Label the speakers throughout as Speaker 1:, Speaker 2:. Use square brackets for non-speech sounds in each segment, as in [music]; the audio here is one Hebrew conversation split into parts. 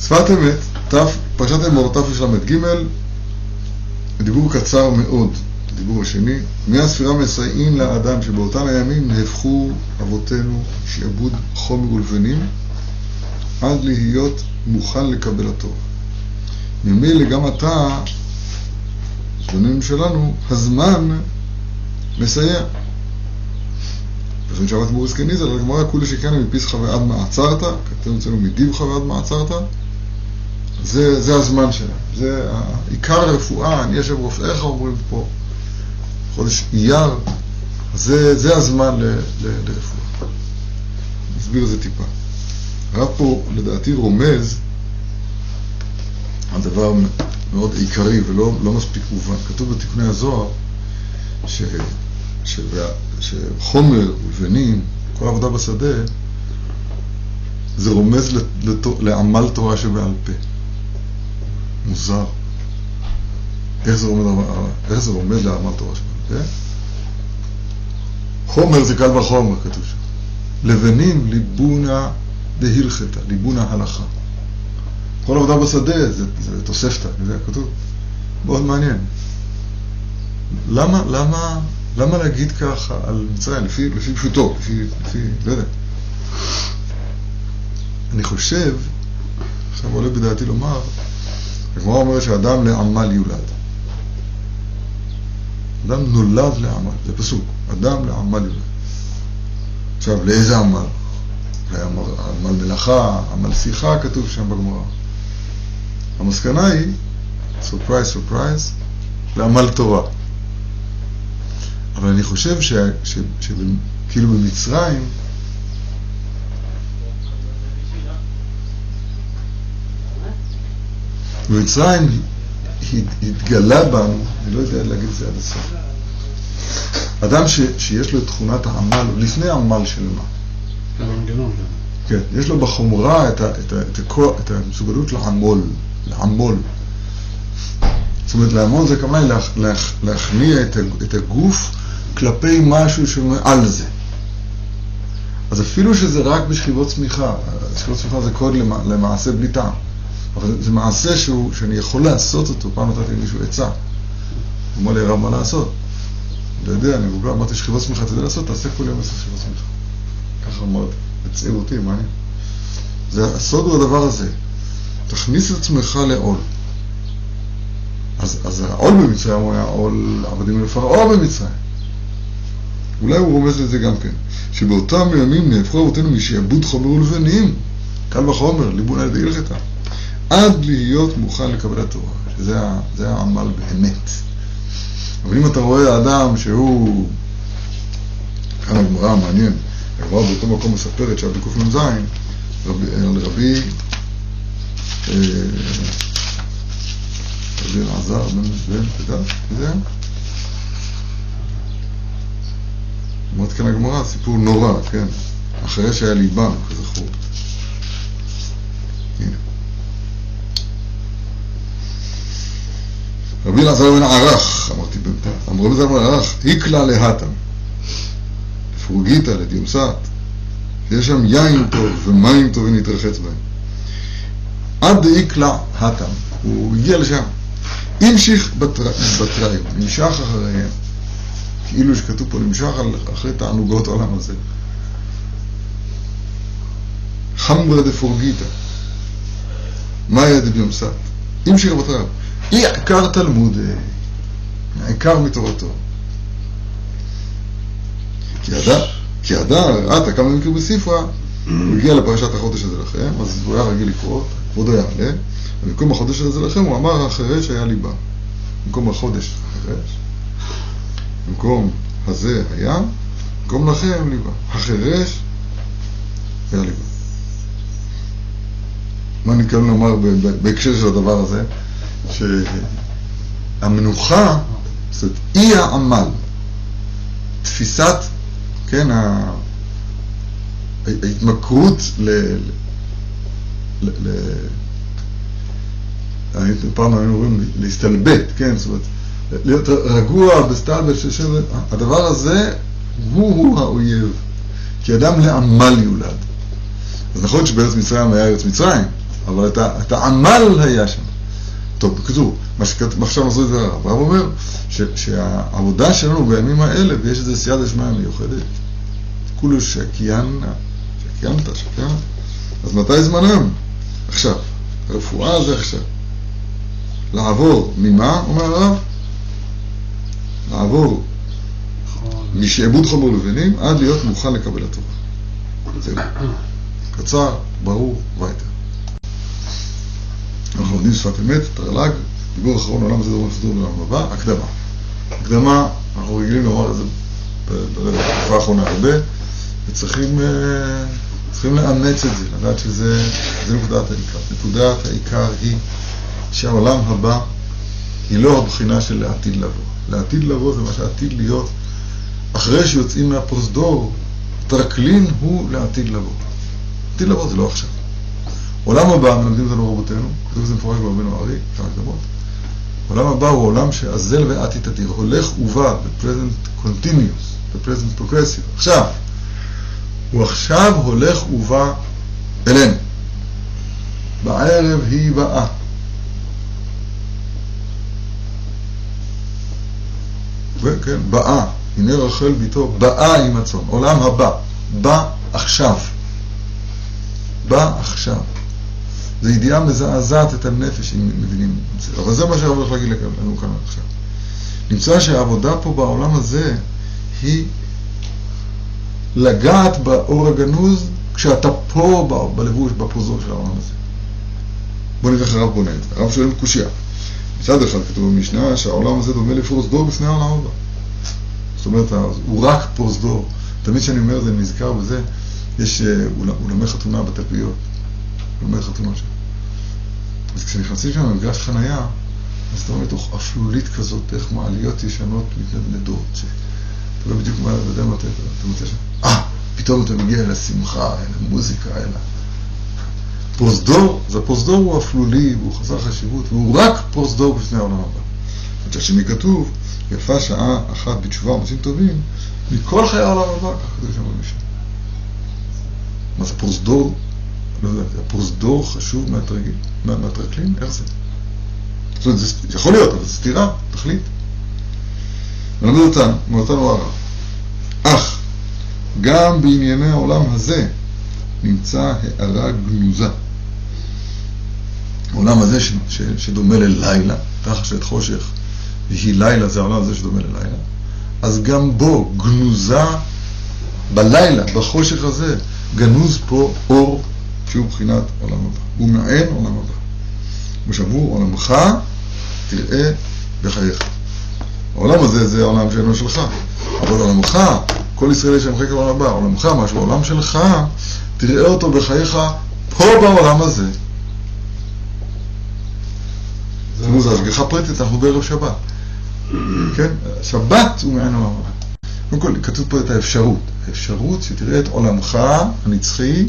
Speaker 1: שפת אמת, פרשת אמור, תרל"ג, דיבור קצר מאוד, הדיבור השני, מהספירה מסייעים לאדם שבאותם הימים נהפכו אבותינו שעבוד חומר ולבנים עד להיות מוכן לקבל התורה. ממילא גם אתה, זמנים שלנו, הזמן מסייע. וכן שבת מוריס כניזל, הגמרא כולי שכן מפיסחא ועד מעצרת, כתוב אצלנו מדיבך ועד מעצרת, זה, זה הזמן שלהם, זה עיקר הרפואה, אני יושב רופאיך אומרים פה, חודש אייר, זה, זה הזמן ל, ל, לרפואה. נסביר את זה טיפה. הרב פה לדעתי רומז על דבר מאוד עיקרי ולא לא מספיק מובן. כתוב בתיקוני הזוהר ש, ש, שחומר ולבנים, כל עבודה בשדה, זה רומז לעמל תורה שבעל פה. מוזר. איך זה רומז לעמל תורה שבעל פה? חומר זה קל וחומר, כתוב שם. לבנים ליבונה דהילכתא, ליבונה הלכה. כל עבודה בשדה זה, זה תוספתא, זה כתוב. מאוד מעניין. למה, למה, למה להגיד ככה על מצרים, לפי, לפי פשוטו, לפי, לפי, לא יודע. אני חושב, עכשיו עולה בדעתי לומר, הגמרא אומרת שאדם לעמל יולד. אדם נולד לעמל, זה פסוק, אדם לעמל יולד. עכשיו, לאיזה עמל? עמל מלאכה, עמל שיחה, כתוב שם בגמרא. המסקנה היא, surprise surprise, לעמל תורה. אבל אני חושב שכאילו במצרים, במצרים התגלה בנו, אני לא יודע להגיד את זה עד הסוף, אדם ש, שיש לו את תכונת העמל, לפני העמל של מה.
Speaker 2: המנגנון.
Speaker 1: כן, יש לו בחומרה את, ה, את, ה, את, ה, את המסוגלות לעמול, לעמול. זאת אומרת, לעמול זה כמובן לה, לה, להכניע את, את הגוף כלפי משהו שמעל זה. אז אפילו שזה רק בשכיבות צמיחה, שכיבות צמיחה זה קוד למעשה בלי טעם, אבל זה מעשה שהוא, שאני יכול לעשות אותו, פעם נתתי למישהו עצה, הוא אמר לי הרב מה לעשות, לא יודע, אני מבוגר, אמרתי שכיבות צמיחה, אתה יודע לעשות, תעשה כל יום עשר שכיבות צמיחה. ככה אמרתי, הצעיר אותי, מה אני? זה, הסוד הוא הדבר הזה, תכניס את עצמך לעול. אז, אז העול במצרים הוא היה עול עבדים לפרעה במצרים. אולי הוא רומז לזה גם כן, שבאותם ימים נהפכו אבותינו משעבוד חומר ולבנים, קל וחומר, ליבון על ידי הלכתה, עד להיות מוכן לקבל התורה, שזה העמל באמת. אבל אם אתה רואה אדם שהוא, כאן הגמרא מעניין, הגמרא באותו מקום מספרת שעבדי קנ"ז, על רבי אה, רבי אלעזר בן, יודע, מי זה? אומרת כאן הגמרא, סיפור נורא, כן? אחרי שהיה ליבם, כזכור. רבי אלעזר בן ערך, אמרתי אמרו אלעזר בן ערך, איקלה להתם, לפרוגיתא, לדיומסת, שיש שם יין טוב ומים טובים להתרחץ בהם. עד דאיקלה התם, הוא הגיע לשם. המשיך בתראים, נמשך אחריהם. כאילו שכתוב פה נמשך אחרי תענוגות העולם הזה. חמברא דפורגיתא, מאיה דביומסת, עם שיר אי עקר תלמוד, עיקר מתורתו. כי ידע, ראתה כמה מקרים בספרה, הוא הגיע לפרשת החודש הזה לכם, אז הוא היה רגיל לקרוא, כבודו יעלה, במקום החודש הזה לכם הוא אמר החירש היה ליבה. במקום החודש החירש, במקום הזה היה, במקום לכם ליבה. החירש היה ליבה. מה אני לומר בהקשר של הדבר הזה? שהמנוחה, זאת אי העמל, תפיסת, כן, ההתמכרות ל... ל... ל... פעם היינו אומרים להסתלבט, כן, זאת אומרת, להיות רגוע, בסטלבט, הדבר הזה הוא-הוא האויב, כי אדם לעמל יולד. אז נכון שבארץ מצרים היה ארץ מצרים, אבל את העמל היה שם. טוב, בקיצור, מה מסרו את זה הרב, הרב אומר ש, שהעבודה שלנו בימים האלה, ויש איזה סייעתא שמיא מיוחדת, כולו שקיינה, שקיינת, שקיינת, אז מתי זמנם? עכשיו. רפואה זה עכשיו. לעבור ממה, אומר הרב? לעבור משעבוד חמור לבנים עד להיות מוכן לקבל התורה. [coughs] זהו. קצר, ברור, וייטר. אנחנו לומדים שפת אמת, תרל"ג, דיבור אחרון עולם הזה דומה סדור לעולם הבא, הקדמה. הקדמה, אנחנו רגילים לומר את זה בתקופה האחרונה הרבה, וצריכים צריכים לאמץ את זה, לדעת שזה נקודת העיקר. נקודת העיקר היא שהעולם הבא היא לא הבחינה של לעתיד לבוא. לעתיד לבוא זה מה שעתיד להיות אחרי שיוצאים מהפרוזדור, טרקלין הוא לעתיד לבוא. עתיד לבוא זה לא עכשיו. עולם הבא, מלמדים אותנו רבותינו, כתוב את זה מפורש ברבנו ארי, אפשר לקדמות. עולם הבא הוא עולם שאזל ועתי תדיר, הולך ובא, ב-present continuous, ב-present progressive. עכשיו, הוא עכשיו הולך ובא אלינו. בערב היא באה. וכן, באה, הנה רחל ביתו, באה עם הצאן, עולם הבא, בא עכשיו. בא עכשיו. זו ידיעה מזעזעת את הנפש, אם מבינים את זה. אבל זה מה שאני הולך להגיד לנו כאן עכשיו. נמצא שהעבודה פה בעולם הזה היא לגעת באור הגנוז כשאתה פה בלבוש, בפוזור של העולם הזה. בוא נראה איך הרב בונה את זה. הרב שואל קושייה. מצד אחד כתוב במשנה שהעולם הזה דומה לפרוזדור בפני העולם הבא. זאת אומרת, הוא רק פרוזדור. תמיד כשאני אומר זה, אני נזכר בזה, יש אה, אולמי חתונה בתלפיות. אולמי חתונה שם. אז כשנכנסים שם למגרש חנייה, אז אתה רואה מתוך אפלולית כזאת, איך מעליות ישנות מתנדנדות. אתה לא בדיוק מה, אתה יודע מה אתה מוצא שם. אה, פתאום אתה מגיע אל השמחה, אל המוזיקה, אל ה... פרוזדור, אז הפרוזדור הוא אפלולי, והוא חסר חשיבות, והוא רק פרוזדור בפני העולם הבא. מצד שני כתוב, יפה שעה אחת בתשובה ומעשים טובים, מכל חיי העולם הבא, ככה כתוב שם במשנה. מה זה פרוזדור? לא יודע, הפרוזדור חשוב מהטרקלין? איך זה? זאת אומרת, זה יכול להיות, אבל זה סתירה, תכלית. מלמד אותנו, מאותנו הרב. אך, גם בענייני העולם הזה נמצא הערה גנוזה. העולם הזה ש, ש, שדומה ללילה, שאת חושך והיא לילה, זה העולם הזה שדומה ללילה, אז גם בו גנוזה בלילה, בחושך הזה, גנוז פה אור שהוא מבחינת עולם הבא. הוא מעין עולם הבא. שאמרו, עולמך תראה בחייך. העולם הזה זה העולם שאינו שלך, אבל עולמך, כל ישראל יש להם חקר העולם הבא, עולמך, משהו, העולם שלך, תראה אותו בחייך פה בעולם הזה. תראו, זו השגחה פרטית, אנחנו בערב שבת. כן? שבת הוא מעין העולם הבא. קודם כל, כתוב פה את האפשרות. האפשרות שתראה את עולמך הנצחי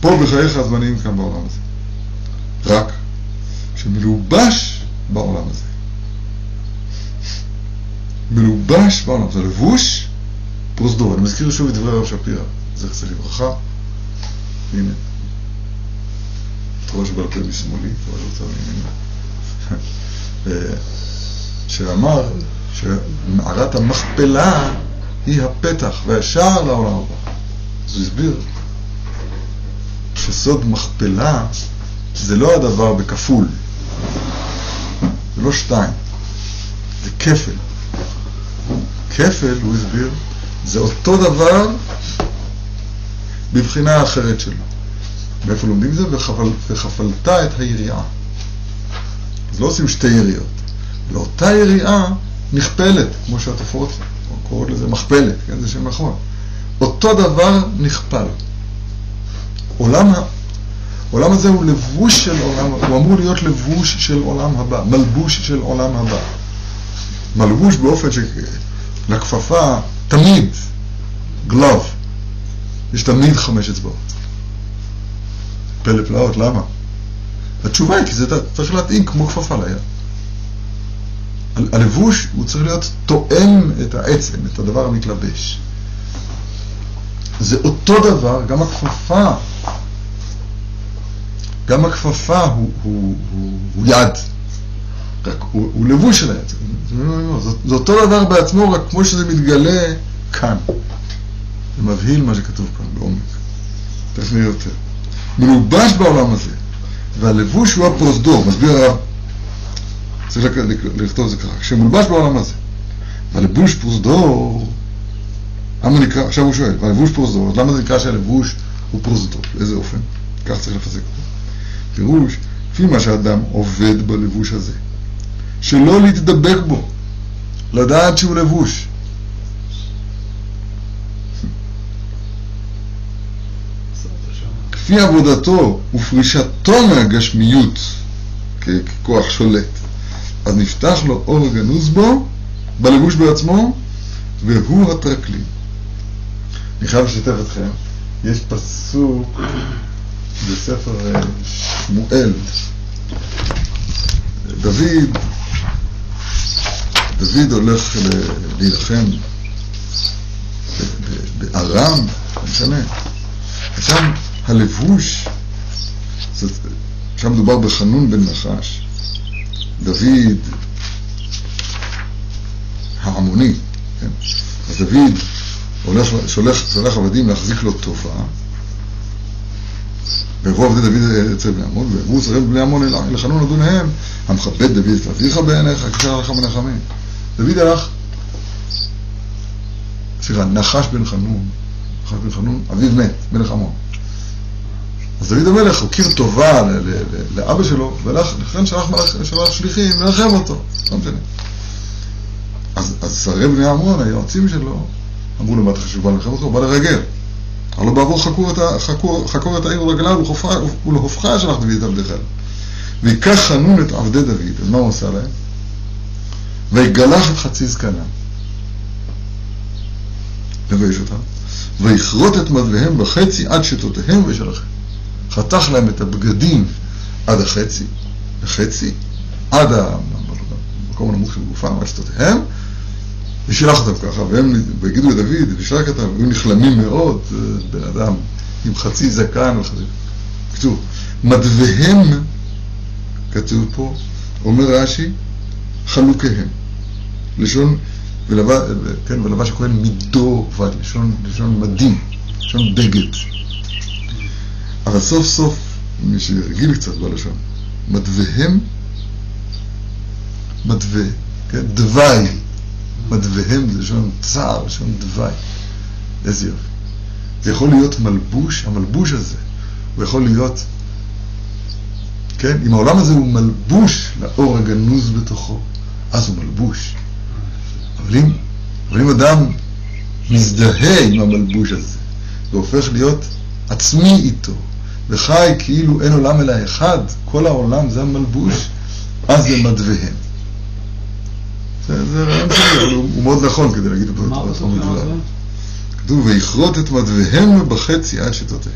Speaker 1: פה בחייך הזמניים כאן בעולם הזה. רק שמלובש בעולם הזה. מלובש בעולם, זה לבוש פרוזדור. אני מזכיר שוב את דברי הרב שפירא, זכר לברכה. הנה. תורה שבעל פה משמאלי, תורה שרוצה מימינה. שאמר שמערת המכפלה היא הפתח והשער לעולם הבא. אז הוא הסביר שסוד מכפלה זה לא הדבר בכפול, זה לא שתיים, זה כפל. כפל, הוא הסביר, זה אותו דבר בבחינה אחרת שלו. מאיפה לומדים את זה? וחפל, וחפלת את היריעה. אז לא עושים שתי יריעות. ואותה יריעה נכפלת, כמו שהתופעות קוראות לזה מכפלת, כן? זה שם נכון. אותו דבר נכפל. עולם, העולם הזה הוא לבוש של עולם, הוא אמור להיות לבוש של עולם הבא, מלבוש של עולם הבא. מלבוש באופן שלכפפה תמיד, גלוב, יש תמיד חמש אצבעות. פלא פלאות, למה? התשובה היא כי זה צריך להתאים כמו כפפה ליד. הלבוש הוא צריך להיות תואם את העצם, את הדבר המתלבש. זה אותו דבר, גם הכפפה גם הכפפה הוא, הוא, הוא, הוא יד, רק הוא, הוא לבוש של היד. זה, זה אותו דבר בעצמו, רק כמו שזה מתגלה כאן. זה מבהיל מה שכתוב כאן בעומק. תכף נראה יותר. מלובש בעולם הזה, והלבוש הוא הפרוזדור, מסביר הרב. צריך לכתוב את זה ככה, כשמולבש בעולם הזה, והלבוש פרוזדור, למה נקרא, עכשיו הוא שואל, והלבוש פרוזדור, למה זה נקרא שהלבוש הוא פרוזדור? באיזה אופן? כך צריך לפסק אותו. פירוש, לפי מה שאדם עובד בלבוש הזה, שלא להתדבק בו, לדעת שהוא לבוש. כפי עבודתו ופרישתו מהגשמיות ככוח שולט, אז נפתח לו אור גנוז בו, בלבוש בעצמו, והוא הטרקלין. אני חייב לשתף אתכם, יש פסוק בספר אה, שמואל, דוד, דוד הולך להילחם בארם, לא משנה, שם הלבוש, שם מדובר בחנון בן נחש, דוד העמוני, כן? אז דוד הולך, שולח, שולח עבדים להחזיק לו טובה, ויבוא עבדי דוד אצל בני עמון, ויבואו צרב בני עמון אל חנון אדוניהם, המכבד דוד את אביך בעיניך, כשר עליך מנחמים. דוד הלך, סליחה, נחש בן חנון, נחש בן חנון, אביו מת, מלך עמון. אז דוד המלך הוקיר טובה לאבא שלו, ולכן שלח, שלח שליחים לנחם אותו, לא משנה. אז, אז שרי בני עמון, היועצים שלו, אמרו לו, מה אתה חושב, בא לנחם אותך? הוא בא לרגל. הלוא בעבור חקור את, העיר רגליו ולהופכה שלח דוד את עבדיך. ויקח חנון את עבדי דוד, אז מה הוא עשה להם? ויגלח את חצי זקנם. לבייש אותם. ויכרות את מדוויהם בחצי עד שתותיהם וישלחם. חתך להם את הבגדים עד החצי, החצי, עד המקום הנמוך של גופם, עד שתותיהם, ושילח אותם ככה, והם יגידו לדוד, ושלח אותם, היו נחלמים מאוד, בן אדם עם חצי זקן וחצי... כתוב, מדוויהם, כתוב פה, אומר רש"י, חלוקיהם. לשון, ולבש, כן, ולבש הכהן מידו ועד, לשון, לשון מדים, לשון בגד. אבל סוף סוף, מי שהרגיל קצת בלשון, מדוויהם, מדווה, כן, דווי, מדוויהם זה לשון צער, לשון דווי. איזה יופי. זה יכול להיות מלבוש, המלבוש הזה, הוא יכול להיות, כן, אם העולם הזה הוא מלבוש לאור הגנוז בתוכו, אז הוא מלבוש. אבל אם, אבל אם אדם מזדהה עם המלבוש הזה, והופך להיות עצמי איתו, וחי כאילו אין עולם אלא אחד, כל העולם זה המלבוש, אז זה מדוויהם. זה רעיון אבל הוא מאוד נכון כדי להגיד אותו בצורה מדבריו. כתוב, ויכרות את מדוויהם בחצי עד שתותיהם.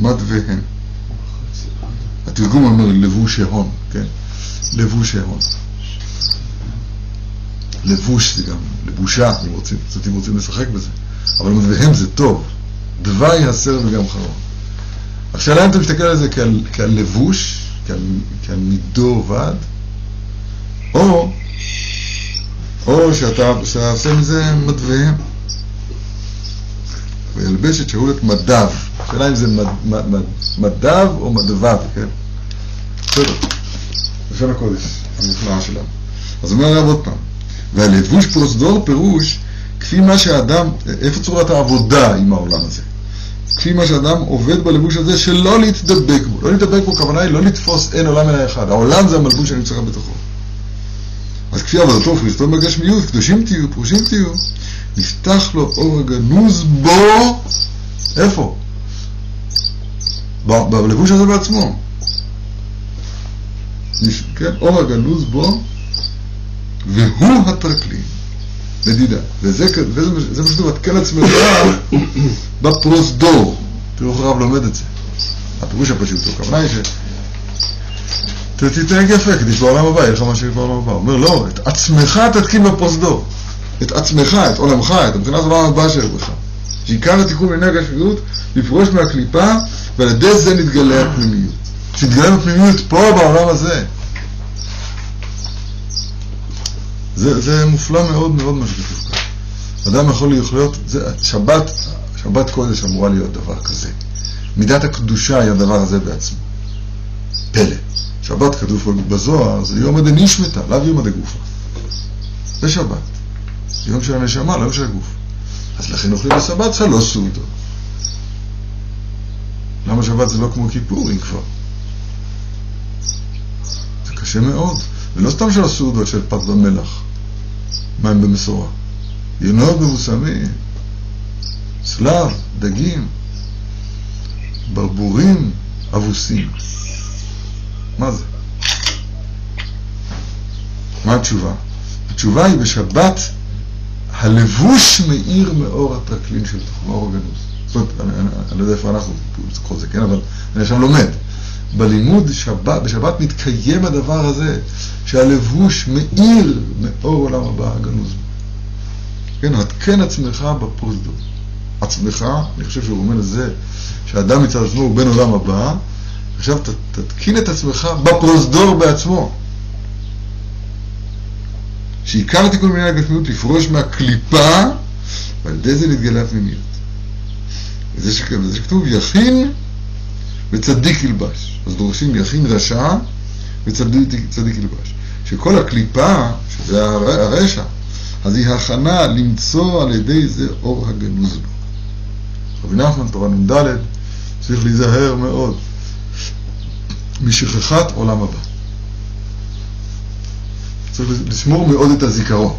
Speaker 1: מדוויהם. התרגום אומר לבוש ההון, כן? לבוש ההון. לבוש זה גם לבושה, אם רוצים, קצת אם רוצים לשחק בזה. אבל מדוויהם זה טוב. דווי הסר וגם חרון. השאלה אם אתה מסתכל על זה כעל, כעל לבוש, כעל, כעל מידו ועד, או, או שאתה, עושה מזה מדוויהם. וילבש את שאולת מדב. השאלה אם זה מד, מד, מד, מדב או מדבב, כן? בסדר. לשון הקודש, הנפלאה שלנו. אז אומר הרב עוד פעם, והלבוש פרוזדור פירוש כפי מה שאדם, איפה צורת העבודה עם העולם הזה? כפי מה שאדם עובד בלבוש הזה שלא להתדבק בו. לא להתדבק בו, הכוונה היא לא לתפוס אין עולם אלא אחד. העולם זה המלבוש צריך בתוכו. אז כפי עבודתו ופריסתו בגשמיות, קדושים תהיו, פרושים תהיו, נפתח לו אור הגנוז בו, איפה? בלבוש הזה בעצמו. כן, אור הגנוז בו, והוא הטרקלין. מדידה. וזה, וזה, וזה שכתוב, התקן עצמך בפרוזדור. תראו איך הרב לומד את זה. הפירוש הפשוט הכוונה היא. תתנהג יפה, כדי שבעולם הבא יהיה לך מה שיהיה בעולם הבא. הוא אומר, לא, את עצמך תתקין בפרוזדור. את עצמך, את עולמך, את מבחינת העולם הבא אשר בך. שעיקר התיקון בעיני הגשמיות, לפרוש מהקליפה, ועל ידי זה נתגלה הפנימיות. שתתגלה בפנימיות פה בעולם הזה. זה, זה מופלא מאוד מאוד מה שכתוב כאן. אדם יכול להיות, זה, שבת, שבת קודש אמורה להיות דבר כזה. מידת הקדושה היא הדבר הזה בעצמו. פלא. שבת כתוב בזוהר, זה יום עדי נשמתה, לאו יום עדי גופה. זה שבת. יום של הנשמה, לא יום של הגוף. אז לכן אוכלים בשבת שלוש סעודות. למה שבת זה לא כמו כיפורים כבר? זה קשה מאוד. ולא סתם שלוש סעודות של פת במלח, מים במשורה. ינות מבוסמים, צלב, דגים, ברבורים אבוסים. מה זה? מה התשובה? התשובה היא בשבת הלבוש מאיר מאור הטרקלין של מאור הגנוז. זאת אומרת, אני, אני, אני לא יודע איפה אנחנו כל זה, כן, אבל אני עכשיו לומד. בלימוד שבת, בשבת מתקיים הדבר הזה, שהלבוש מאיר מאור עולם הבא הגנוז. כן, התקן עצמך בפרוזדור. עצמך, אני חושב שהוא אומר לזה, שאדם מצד עצמו הוא בן עולם הבא, עכשיו תתקין את עצמך בפרוזדור בעצמו. שעיקר התיקון בעניין הגשמיות לפרוש מהקליפה, ועל ידי זה להתגלה הפנימיות. וזה שכתוב יכין וצדיק ילבש. אז דורשים יכין רשע וצדיק ילבש. שכל הקליפה, שזה הרשע, אז היא הכנה למצוא על ידי זה אור הגנוז בו. רבי נחמן, תורה נ"ד, צריך להיזהר מאוד משכחת עולם הבא. צריך לשמור מאוד את הזיכרון.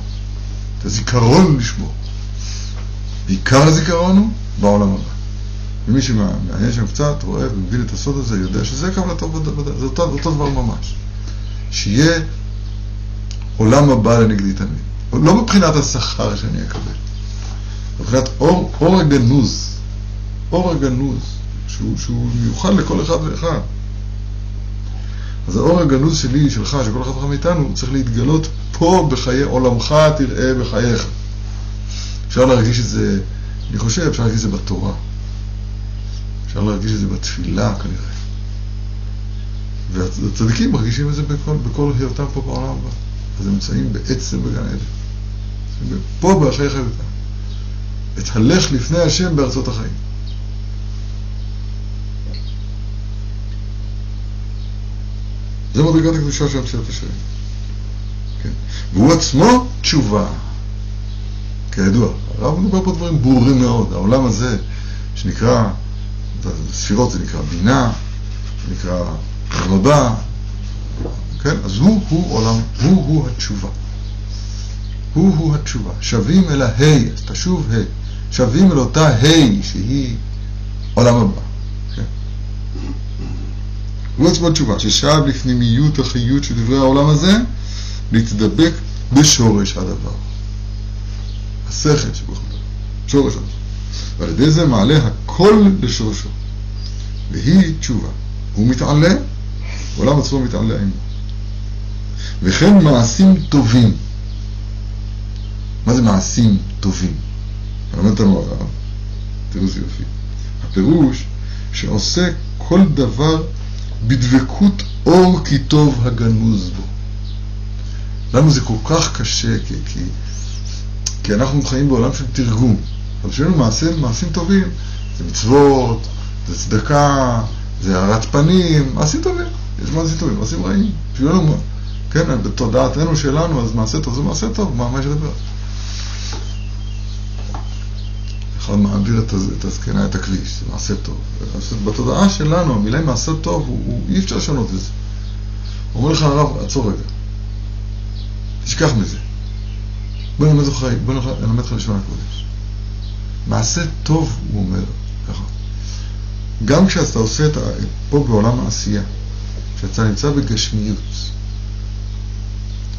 Speaker 1: את הזיכרון לשמור. ועיקר הזיכרון הוא בעולם הבא. ומי שמעניין שם קצת, רואה ומבין את הסוד הזה, יודע שזה כוונתו זה אותו, אותו דבר ממש. שיהיה עולם הבא לנגדי תמיד. לא מבחינת השכר שאני אקבל, מבחינת אור, אור הגנוז, אור הגנוז, שהוא, שהוא מיוחד לכל אחד ואחד. אז האור הגנוז שלי, שלך, של כל אחד ואחד מאיתנו, צריך להתגלות פה בחיי עולמך תראה בחייך. אפשר להרגיש את זה, אני חושב, אפשר להרגיש את זה בתורה. אפשר להרגיש את זה בתפילה כנראה. והצדיקים מרגישים את זה בכל, בכל היותם פה בעולם הבא. אז הם נמצאים בעצם בגן עדן. פה בחיי חיותם. אתהלך לפני השם בארצות החיים. זה מדרגת הקדושה של מציאת השם. כן. והוא עצמו תשובה. כידוע, הרב מדבר פה דברים ברורים מאוד. העולם הזה, שנקרא, ספירות זה נקרא בינה, זה נקרא רבה, כן? אז הוא הוא עולם, הוא הוא התשובה. הוא הוא התשובה. שווים אל הה', אז תשוב ה'. שווים אל אותה ה' שהיא עולם הבא. הוא עצמו תשובה, ששב לפנימיות החיות של דברי העולם הזה, להתדבק בשורש הדבר. השכל דבר, שורש הדבר. ועל ידי זה מעלה הכל לשורשו. והיא תשובה. הוא מתעלה, העולם עצמו מתעלה עמו. וכן מעשים טובים. מה זה מעשים טובים? למד אותנו הרב, תראו איזה יופי. הפירוש שעושה כל דבר בדבקות אור כי טוב הגנוז בו. לנו זה כל כך קשה, כי, כי, כי אנחנו חיים בעולם של תרגום. אבל כשיש לנו מעשים, מעשים טובים, זה מצוות, זה צדקה, זה הארת פנים, מעשים טובים. יש מעשים טובים, מעשים רעים. שיהיו לנו, כן, בתודעתנו שלנו, אז מעשה טוב זה מעשה טוב, מה, מה יש לדבר? אחד מעביר את הזקנה, את הכביש, זה מעשה טוב. בתודעה שלנו, המילה מעשה טוב, הוא, הוא, אי אפשר לשנות את זה. אומר לך הרב, עצור רגע, תשכח מזה. בוא נלמד אותך, בוא נלמד אותך לשון הקודש. מעשה טוב, הוא אומר, ככה. גם כשאתה עושה את ה... פה בעולם העשייה, כשאתה נמצא בגשמיות,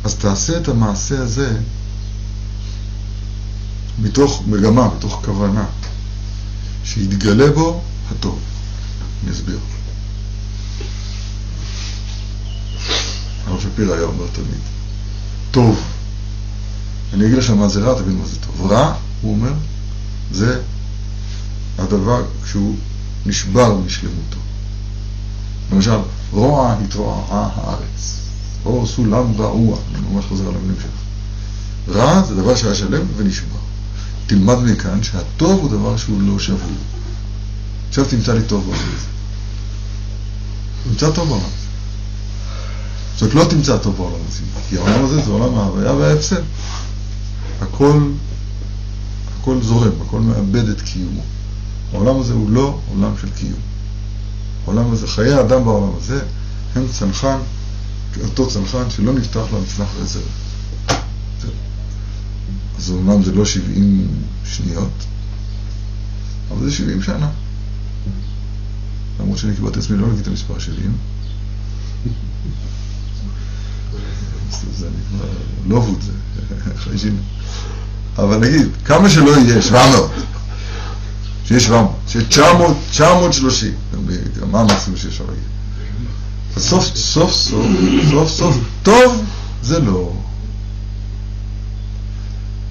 Speaker 1: אז תעשה את המעשה הזה מתוך מגמה, מתוך כוונה, שיתגלה בו הטוב. אני אסביר. הרב שפירא היה אומר תמיד, טוב. אני אגיד לכם מה זה רע, תבינו מה זה טוב. רע, הוא אומר, זה הדבר כשהוא נשבר משלמותו. למשל, רוע התרועעה הארץ, או סולם רעוע, אני ממש חוזר על המילים שלך. רע זה דבר שהיה שלם ונשבר. תלמד מכאן שהטוב הוא דבר שהוא לא שבור. עכשיו תמצא לי טוב בעולם. תמצא טוב בעולם. זאת לא תמצא טוב בעולם הזה, כי העולם הזה זה עולם ההוויה וההפסד. הכל, הכל זורם, הכל מאבד את קיומו. העולם הזה הוא לא עולם של קיום. העולם הזה, חיי האדם בעולם הזה הם צנחן, אותו צנחן שלא נפתח למצנח רזרב. אז אומנם זה לא 70 שניות, אבל זה 70 שנה. למרות שאני קיבלתי עצמי לא להגיד את המספר 70. זה נקרא לא אבוד זה, חייג'ין. אבל נגיד, כמה שלא יהיה, 700. שיהיה 700, שיהיה 900, 930. מה המקסימום שאפשר להגיד? סוף סוף סוף, סוף סוף, טוב זה לא.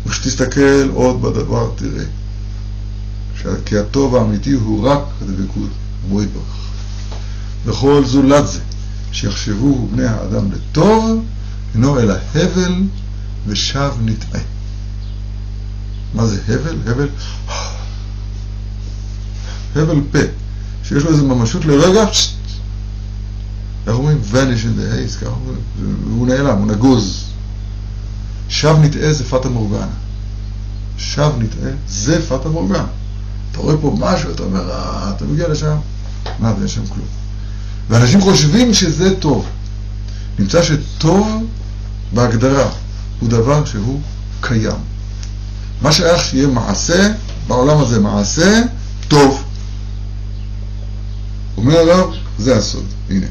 Speaker 1: וכשתסתכל עוד בדבר תראה כי הטוב האמיתי הוא רק הדבקות בו יברך. וכל זולת זה שיחשבו בני האדם לטוב אינו אלא הבל ושב נטעה. מה זה הבל? הבל הבל פה, שיש לו איזו ממשות לרגע, איך אומרים? vanish in the haze, ככה אומרים, הוא נעלם, הוא נגוז. שב נטעה זה פטה מורגנה. שב נטעה זה פטה מורגנה. אתה רואה פה משהו, אתה אומר, אה, אתה מגיע לשם, מה, ואין שם כלום. ואנשים חושבים שזה טוב. נמצא שטוב בהגדרה הוא דבר שהוא קיים. מה שייך שיהיה מעשה, בעולם הזה מעשה, טוב. אומר הרב, זה הסוד, הנה.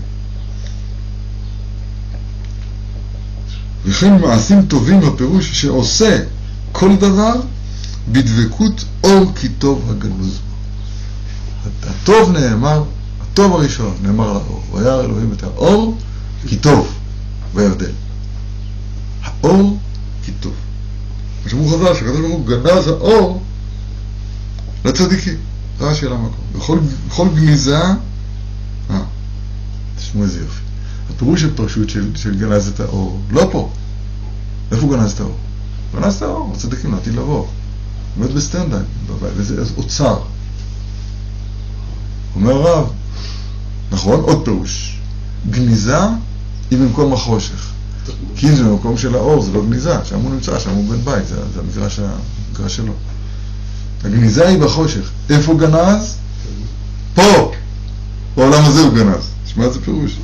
Speaker 1: וכן מעשים טובים בפירוש שעושה כל דבר בדבקות אור כי טוב בו. הטוב נאמר, הטוב הראשון נאמר לאור, וירא אלוהים את האור כי טוב, והבדל. האור כי טוב. מה שאמרו חז"ל, שהקדוש ברוך הוא גנז האור לצדיקים. רש"י על המקום. בכל, בכל גניזה, אה, תשמעו איזה יופי. הפירוש של פרשות של, של גנז את האור, לא פה. איפה הוא גנז את האור? גנז את האור, הצדיקים לעתיד לבוא. עומד בסטנדאפ, וזה אוצר. אומר הרב, נכון? עוד פירוש. גניזה היא במקום החושך. כי אם זה במקום של האור, זה לא גניזה, שם הוא נמצא, שם הוא בן בית, זה, זה המגרש, המגרש שלו. הגניזה היא בחושך. איפה הוא גנז? פה! בעולם הזה הוא גנז. תשמע איזה פירוש.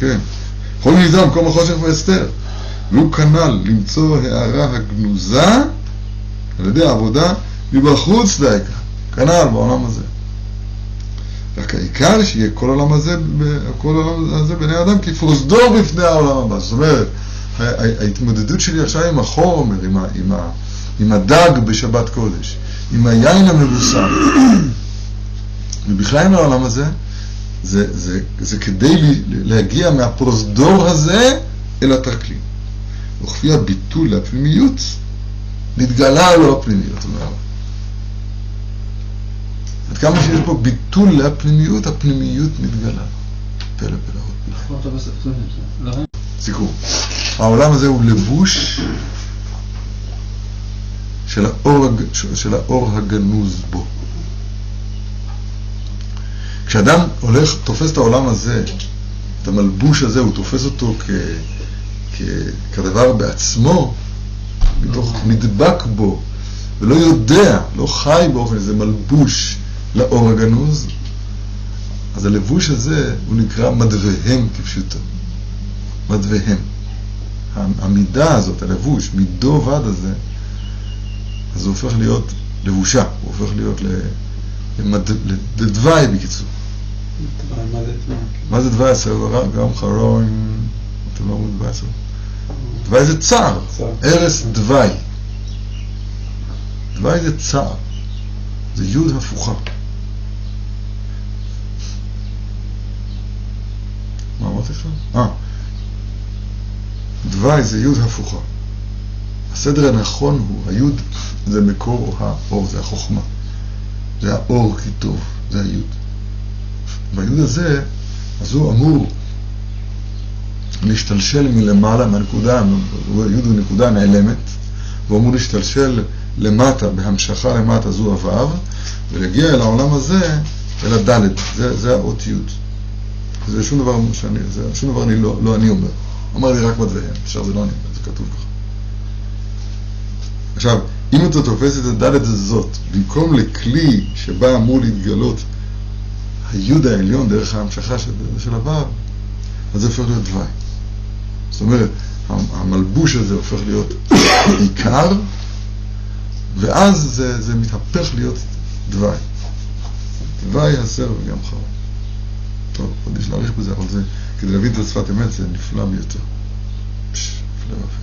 Speaker 1: כן. כל גניזה במקום החושך והסתר. והוא כנ"ל למצוא הערה הגנוזה על ידי העבודה מבחוץ דייקה. כנ"ל בעולם הזה. רק העיקר שיהיה כל העולם הזה, כל העולם הזה בני אדם כפרוזדור בפני העולם הבא. זאת אומרת, ההתמודדות שלי עכשיו עם החומר, עם, ה, עם, ה, עם הדג בשבת קודש, עם היין המבוסם, [clears throat] ובכלל עם העולם הזה, זה, זה, זה כדי להגיע מהפרוזדור הזה אל התרקלין. וכפי הביטול לפנימיות, נתגלה לו הפנימיות, עד כמה שיש פה ביטול לפנימיות, הפנימיות מתגלה. פלא פלאות. סיכום. העולם הזה הוא לבוש של האור, של האור הגנוז בו. כשאדם הולך, תופס את העולם הזה, את המלבוש הזה, הוא תופס אותו כ, כ, כדבר בעצמו, מתוך נדבק בו, ולא יודע, לא חי באופן הזה, מלבוש לאור הגנוז, אז הלבוש הזה הוא נקרא מדווהם כפשוטו. מדווהם. המידה הזאת, הלבוש, מידו ועד הזה, אז הוא הופך להיות לבושה, הוא הופך להיות לדווי בקיצור. מה זה דווי הסרט? גם חרוין, אתם לא אומרים דווי הסרט. דווי זה צער, ערש דווי. דווי זה צער, זה יוד הפוכה. מה אמרתי לך? אה, דווי זה יוד הפוכה. הסדר הנכון הוא, היוד זה מקור האור, זה החוכמה. זה האור כי טוב, זה היוד. ביוד הזה, אז הוא אמור להשתלשל מלמעלה, מהנקודה, היוד הוא נקודה נעלמת, והוא אמור להשתלשל למטה, בהמשכה למטה זו הוו, ולהגיע אל העולם הזה, אל הדלת, זה, זה האות יוד. זה שום דבר שאני, זה שום דבר אני לא, לא אני אומר. אמר לי רק מדעיהם, עכשיו זה לא אני אומר, זה כתוב ככה. עכשיו, אם אתה תופס את הדלת הזאת, במקום לכלי שבה אמור להתגלות היוד העליון דרך ההמשכה של, של הוו, אז זה הופך להיות דווי. זאת אומרת, המלבוש הזה הופך להיות [coughs] עיקר, ואז זה, זה מתהפך להיות דווי. דווי הסר וגם חרון. טוב, עוד יש להעריך בזה, אבל זה, כדי להבין את השפת אמת זה נפלא ביותר. פשש, נפלא יפה.